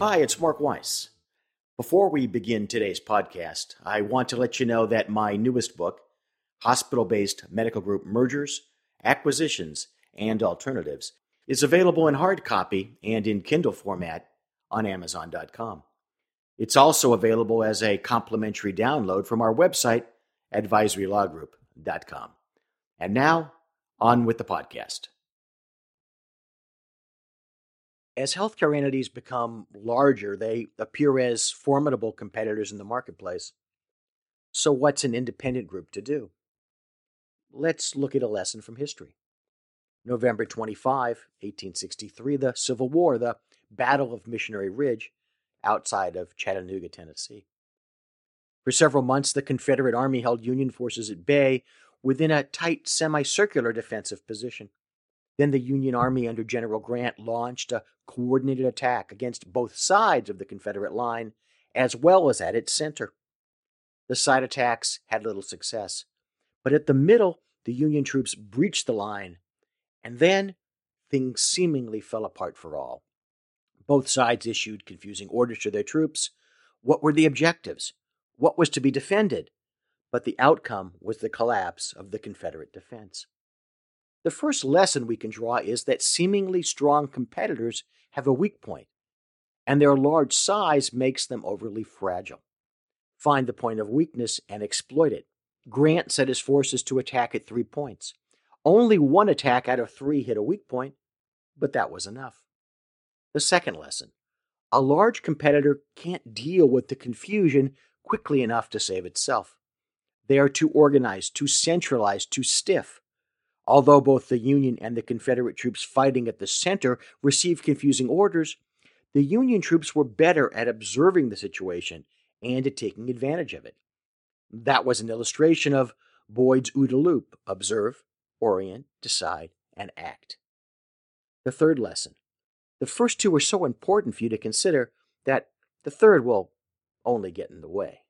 Hi, it's Mark Weiss. Before we begin today's podcast, I want to let you know that my newest book, Hospital Based Medical Group Mergers, Acquisitions, and Alternatives, is available in hard copy and in Kindle format on Amazon.com. It's also available as a complimentary download from our website, advisorylawgroup.com. And now, on with the podcast. As healthcare entities become larger, they appear as formidable competitors in the marketplace. So, what's an independent group to do? Let's look at a lesson from history. November 25, 1863, the Civil War, the Battle of Missionary Ridge, outside of Chattanooga, Tennessee. For several months, the Confederate Army held Union forces at bay within a tight semicircular defensive position. Then the Union Army under General Grant launched a coordinated attack against both sides of the Confederate line, as well as at its center. The side attacks had little success, but at the middle, the Union troops breached the line, and then things seemingly fell apart for all. Both sides issued confusing orders to their troops. What were the objectives? What was to be defended? But the outcome was the collapse of the Confederate defense. The first lesson we can draw is that seemingly strong competitors have a weak point, and their large size makes them overly fragile. Find the point of weakness and exploit it. Grant set his forces to attack at three points. Only one attack out of three hit a weak point, but that was enough. The second lesson a large competitor can't deal with the confusion quickly enough to save itself. They are too organized, too centralized, too stiff. Although both the Union and the Confederate troops fighting at the center received confusing orders, the Union troops were better at observing the situation and at taking advantage of it. That was an illustration of Boyd's OODA loop observe, orient, decide, and act. The third lesson. The first two are so important for you to consider that the third will only get in the way.